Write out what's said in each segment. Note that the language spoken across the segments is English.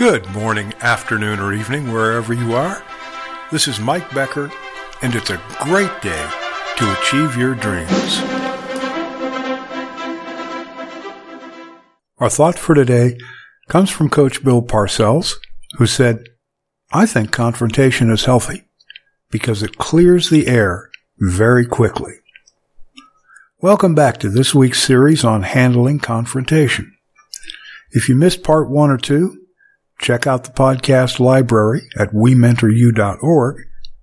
Good morning, afternoon, or evening, wherever you are. This is Mike Becker, and it's a great day to achieve your dreams. Our thought for today comes from Coach Bill Parcells, who said, I think confrontation is healthy because it clears the air very quickly. Welcome back to this week's series on handling confrontation. If you missed part one or two, check out the podcast library at wementoryou.org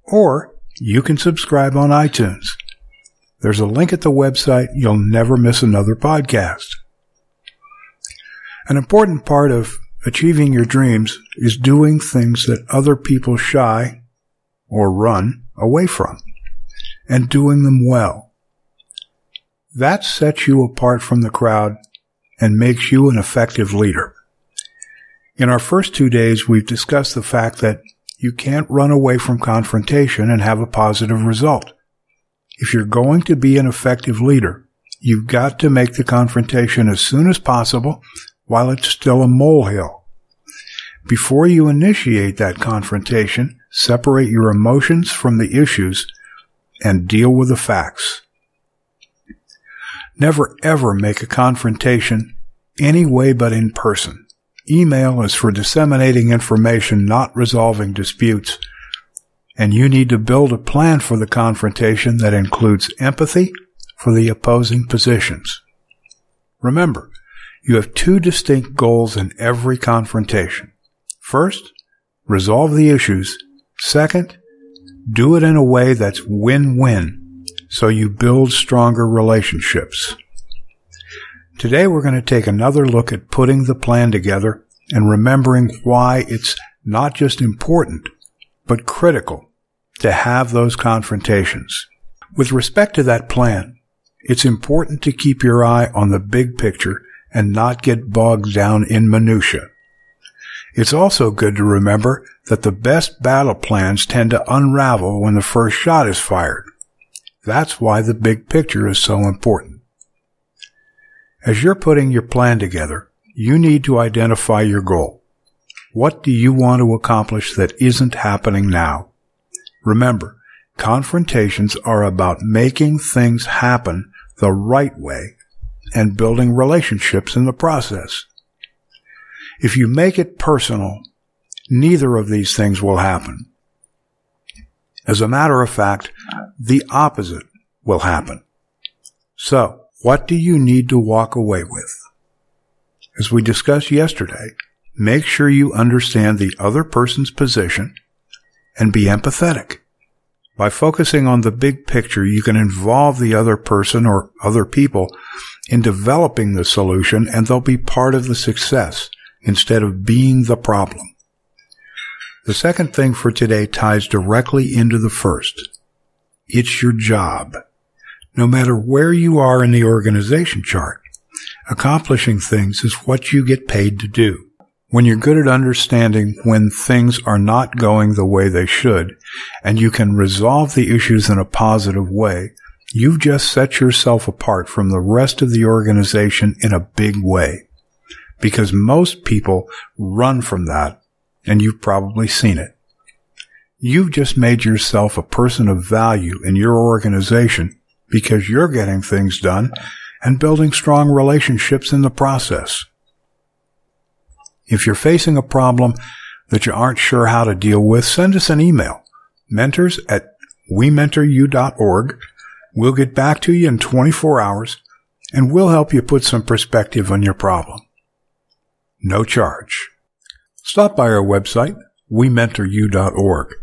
or you can subscribe on iTunes. There's a link at the website. You'll never miss another podcast. An important part of achieving your dreams is doing things that other people shy or run away from and doing them well. That sets you apart from the crowd and makes you an effective leader. In our first two days, we've discussed the fact that you can't run away from confrontation and have a positive result. If you're going to be an effective leader, you've got to make the confrontation as soon as possible while it's still a molehill. Before you initiate that confrontation, separate your emotions from the issues and deal with the facts. Never ever make a confrontation any way but in person. Email is for disseminating information, not resolving disputes. And you need to build a plan for the confrontation that includes empathy for the opposing positions. Remember, you have two distinct goals in every confrontation. First, resolve the issues. Second, do it in a way that's win-win so you build stronger relationships. Today we're going to take another look at putting the plan together and remembering why it's not just important, but critical to have those confrontations. With respect to that plan, it's important to keep your eye on the big picture and not get bogged down in minutia. It's also good to remember that the best battle plans tend to unravel when the first shot is fired. That's why the big picture is so important. As you're putting your plan together, you need to identify your goal. What do you want to accomplish that isn't happening now? Remember, confrontations are about making things happen the right way and building relationships in the process. If you make it personal, neither of these things will happen. As a matter of fact, the opposite will happen. So, what do you need to walk away with? As we discussed yesterday, make sure you understand the other person's position and be empathetic. By focusing on the big picture, you can involve the other person or other people in developing the solution and they'll be part of the success instead of being the problem. The second thing for today ties directly into the first. It's your job no matter where you are in the organization chart. Accomplishing things is what you get paid to do. When you're good at understanding when things are not going the way they should, and you can resolve the issues in a positive way, you've just set yourself apart from the rest of the organization in a big way. Because most people run from that, and you've probably seen it. You've just made yourself a person of value in your organization because you're getting things done and building strong relationships in the process. If you're facing a problem that you aren't sure how to deal with, send us an email. Mentors at wementoryou.org. We'll get back to you in 24 hours and we'll help you put some perspective on your problem. No charge. Stop by our website, wementoryou.org.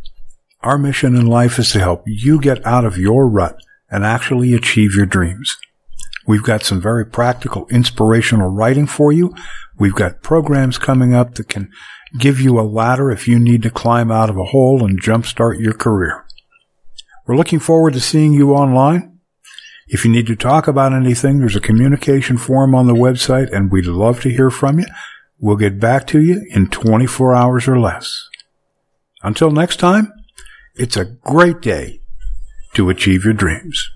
Our mission in life is to help you get out of your rut and actually achieve your dreams. We've got some very practical, inspirational writing for you. We've got programs coming up that can give you a ladder if you need to climb out of a hole and jumpstart your career. We're looking forward to seeing you online. If you need to talk about anything, there's a communication form on the website and we'd love to hear from you. We'll get back to you in 24 hours or less. Until next time, it's a great day to achieve your dreams.